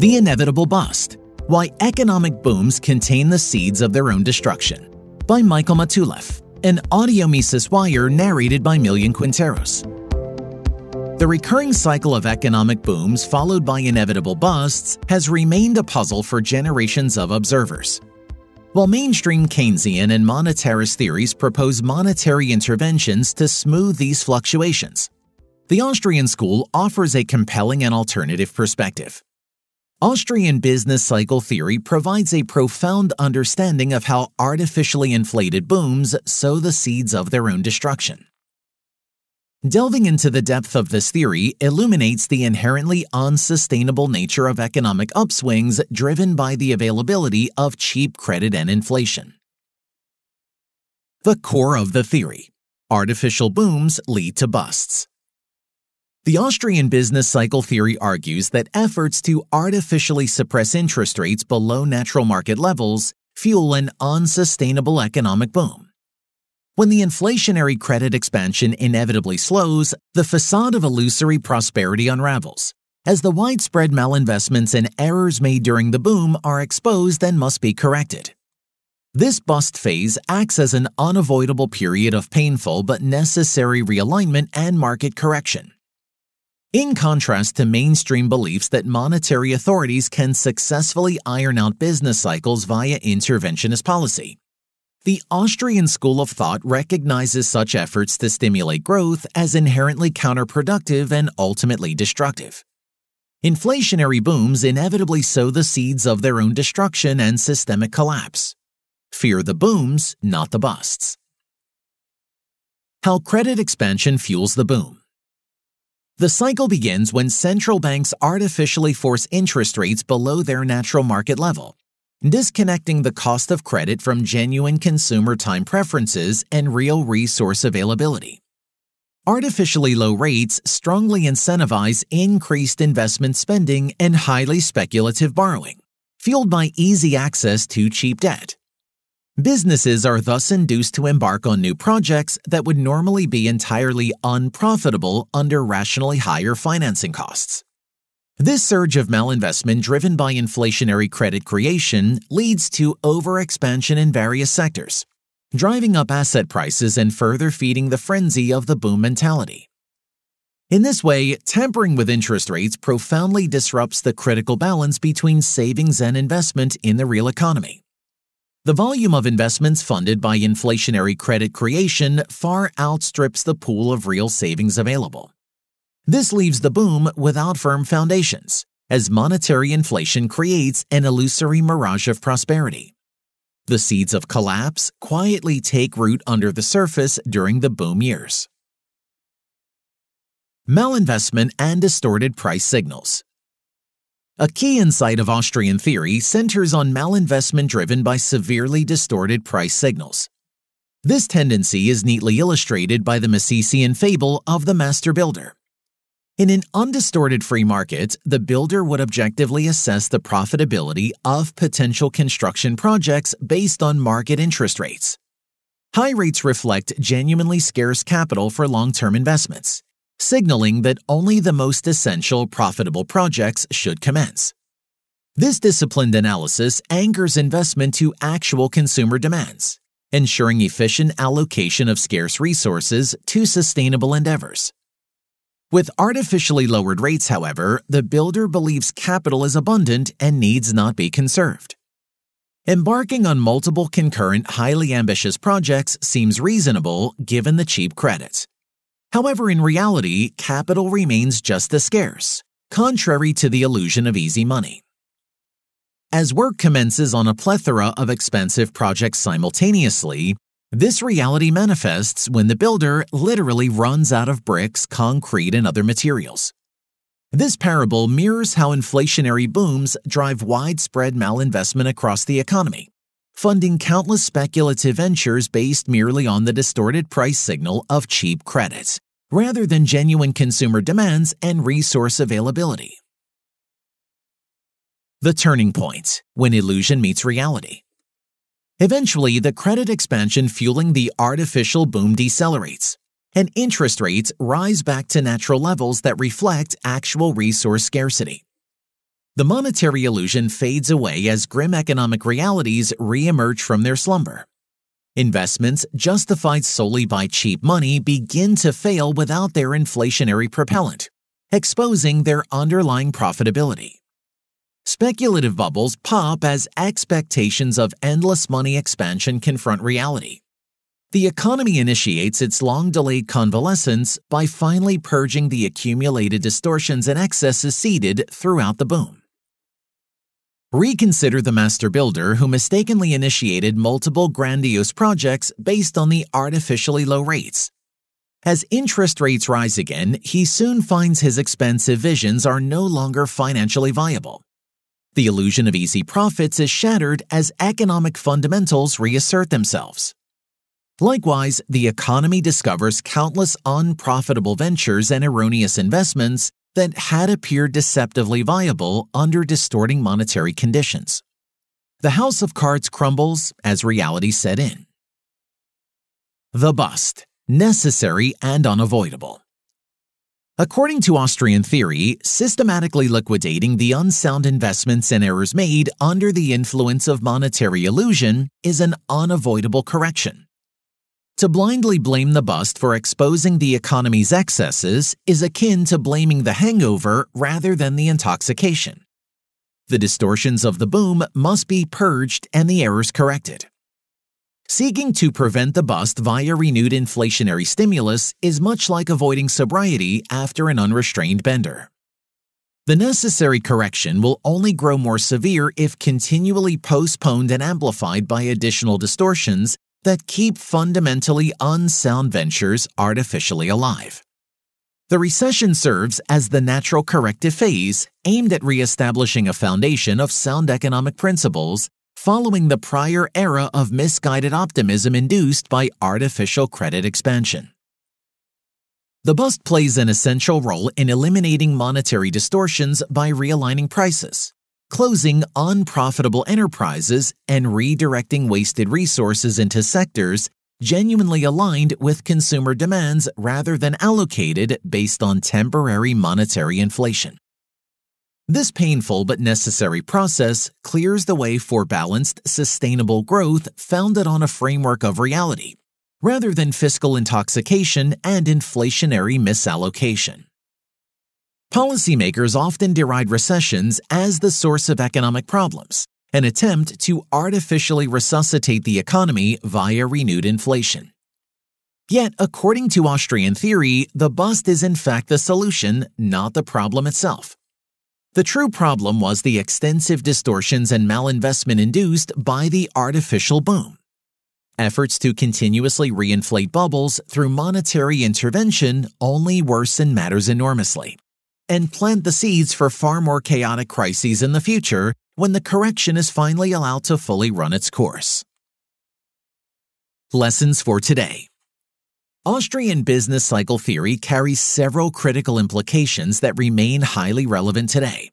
The Inevitable Bust Why Economic Booms Contain the Seeds of Their Own Destruction by Michael Matulef, an audio Mises Wire narrated by Millian Quinteros. The recurring cycle of economic booms followed by inevitable busts has remained a puzzle for generations of observers. While mainstream Keynesian and monetarist theories propose monetary interventions to smooth these fluctuations, the Austrian school offers a compelling and alternative perspective. Austrian business cycle theory provides a profound understanding of how artificially inflated booms sow the seeds of their own destruction. Delving into the depth of this theory illuminates the inherently unsustainable nature of economic upswings driven by the availability of cheap credit and inflation. The core of the theory artificial booms lead to busts. The Austrian business cycle theory argues that efforts to artificially suppress interest rates below natural market levels fuel an unsustainable economic boom. When the inflationary credit expansion inevitably slows, the facade of illusory prosperity unravels, as the widespread malinvestments and errors made during the boom are exposed and must be corrected. This bust phase acts as an unavoidable period of painful but necessary realignment and market correction. In contrast to mainstream beliefs that monetary authorities can successfully iron out business cycles via interventionist policy, the Austrian school of thought recognizes such efforts to stimulate growth as inherently counterproductive and ultimately destructive. Inflationary booms inevitably sow the seeds of their own destruction and systemic collapse. Fear the booms, not the busts. How credit expansion fuels the boom. The cycle begins when central banks artificially force interest rates below their natural market level disconnecting the cost of credit from genuine consumer time preferences and real resource availability. Artificially low rates strongly incentivize increased investment spending and highly speculative borrowing, fueled by easy access to cheap debt. Businesses are thus induced to embark on new projects that would normally be entirely unprofitable under rationally higher financing costs. This surge of malinvestment driven by inflationary credit creation leads to overexpansion in various sectors, driving up asset prices and further feeding the frenzy of the boom mentality. In this way, tampering with interest rates profoundly disrupts the critical balance between savings and investment in the real economy. The volume of investments funded by inflationary credit creation far outstrips the pool of real savings available. This leaves the boom without firm foundations, as monetary inflation creates an illusory mirage of prosperity. The seeds of collapse quietly take root under the surface during the boom years. Malinvestment and distorted price signals. A key insight of Austrian theory centers on malinvestment driven by severely distorted price signals. This tendency is neatly illustrated by the Misesian fable of the master builder. In an undistorted free market, the builder would objectively assess the profitability of potential construction projects based on market interest rates. High rates reflect genuinely scarce capital for long term investments, signaling that only the most essential profitable projects should commence. This disciplined analysis anchors investment to actual consumer demands, ensuring efficient allocation of scarce resources to sustainable endeavors. With artificially lowered rates, however, the builder believes capital is abundant and needs not be conserved. Embarking on multiple concurrent, highly ambitious projects seems reasonable given the cheap credits. However, in reality, capital remains just as scarce, contrary to the illusion of easy money. As work commences on a plethora of expensive projects simultaneously, this reality manifests when the builder literally runs out of bricks, concrete, and other materials. This parable mirrors how inflationary booms drive widespread malinvestment across the economy, funding countless speculative ventures based merely on the distorted price signal of cheap credit, rather than genuine consumer demands and resource availability. The turning point when illusion meets reality. Eventually, the credit expansion fueling the artificial boom decelerates, and interest rates rise back to natural levels that reflect actual resource scarcity. The monetary illusion fades away as grim economic realities reemerge from their slumber. Investments justified solely by cheap money begin to fail without their inflationary propellant, exposing their underlying profitability. Speculative bubbles pop as expectations of endless money expansion confront reality. The economy initiates its long delayed convalescence by finally purging the accumulated distortions and excesses seeded throughout the boom. Reconsider the master builder who mistakenly initiated multiple grandiose projects based on the artificially low rates. As interest rates rise again, he soon finds his expensive visions are no longer financially viable. The illusion of easy profits is shattered as economic fundamentals reassert themselves. Likewise, the economy discovers countless unprofitable ventures and erroneous investments that had appeared deceptively viable under distorting monetary conditions. The house of cards crumbles as reality set in. The bust, necessary and unavoidable. According to Austrian theory, systematically liquidating the unsound investments and errors made under the influence of monetary illusion is an unavoidable correction. To blindly blame the bust for exposing the economy's excesses is akin to blaming the hangover rather than the intoxication. The distortions of the boom must be purged and the errors corrected. Seeking to prevent the bust via renewed inflationary stimulus is much like avoiding sobriety after an unrestrained bender. The necessary correction will only grow more severe if continually postponed and amplified by additional distortions that keep fundamentally unsound ventures artificially alive. The recession serves as the natural corrective phase aimed at reestablishing a foundation of sound economic principles following the prior era of misguided optimism induced by artificial credit expansion. The bust plays an essential role in eliminating monetary distortions by realigning prices, closing unprofitable enterprises, and redirecting wasted resources into sectors genuinely aligned with consumer demands rather than allocated based on temporary monetary inflation. This painful but necessary process clears the way for balanced, sustainable growth founded on a framework of reality, rather than fiscal intoxication and inflationary misallocation. Policymakers often deride recessions as the source of economic problems, an attempt to artificially resuscitate the economy via renewed inflation. Yet, according to Austrian theory, the bust is in fact the solution, not the problem itself. The true problem was the extensive distortions and malinvestment induced by the artificial boom. Efforts to continuously reinflate bubbles through monetary intervention only worsen matters enormously and plant the seeds for far more chaotic crises in the future when the correction is finally allowed to fully run its course. Lessons for today. Austrian business cycle theory carries several critical implications that remain highly relevant today.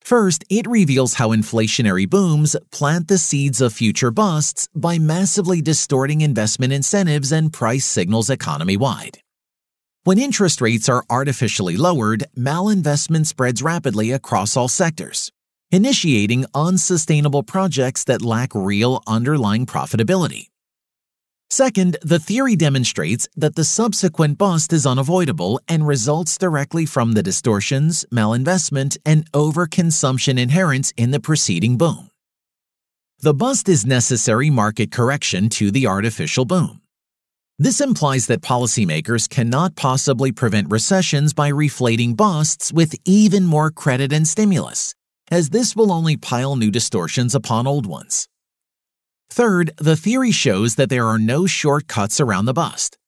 First, it reveals how inflationary booms plant the seeds of future busts by massively distorting investment incentives and price signals economy wide. When interest rates are artificially lowered, malinvestment spreads rapidly across all sectors, initiating unsustainable projects that lack real underlying profitability. Second, the theory demonstrates that the subsequent bust is unavoidable and results directly from the distortions, malinvestment, and overconsumption inherent in the preceding boom. The bust is necessary market correction to the artificial boom. This implies that policymakers cannot possibly prevent recessions by reflating busts with even more credit and stimulus, as this will only pile new distortions upon old ones. Third, the theory shows that there are no shortcuts around the bust.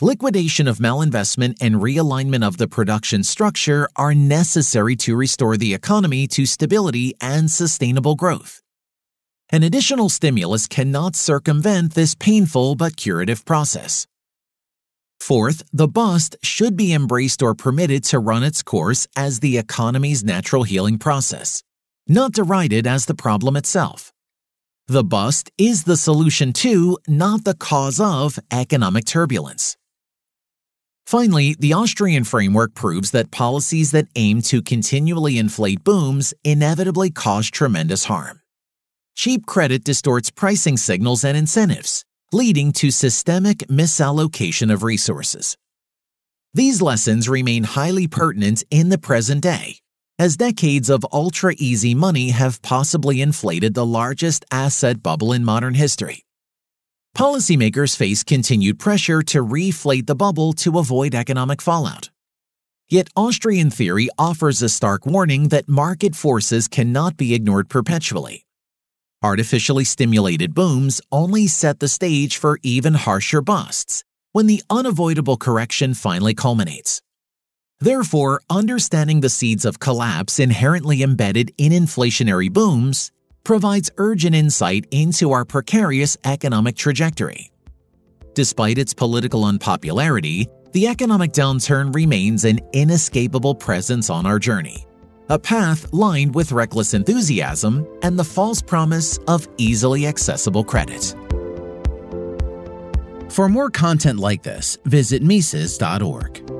Liquidation of malinvestment and realignment of the production structure are necessary to restore the economy to stability and sustainable growth. An additional stimulus cannot circumvent this painful but curative process. Fourth, the bust should be embraced or permitted to run its course as the economy's natural healing process, not derided as the problem itself. The bust is the solution to, not the cause of, economic turbulence. Finally, the Austrian framework proves that policies that aim to continually inflate booms inevitably cause tremendous harm. Cheap credit distorts pricing signals and incentives, leading to systemic misallocation of resources. These lessons remain highly pertinent in the present day, as decades of ultra easy money have possibly inflated the largest asset bubble in modern history. Policymakers face continued pressure to reflate the bubble to avoid economic fallout. Yet Austrian theory offers a stark warning that market forces cannot be ignored perpetually. Artificially stimulated booms only set the stage for even harsher busts when the unavoidable correction finally culminates. Therefore, understanding the seeds of collapse inherently embedded in inflationary booms provides urgent insight into our precarious economic trajectory. Despite its political unpopularity, the economic downturn remains an inescapable presence on our journey, a path lined with reckless enthusiasm and the false promise of easily accessible credit. For more content like this, visit Mises.org.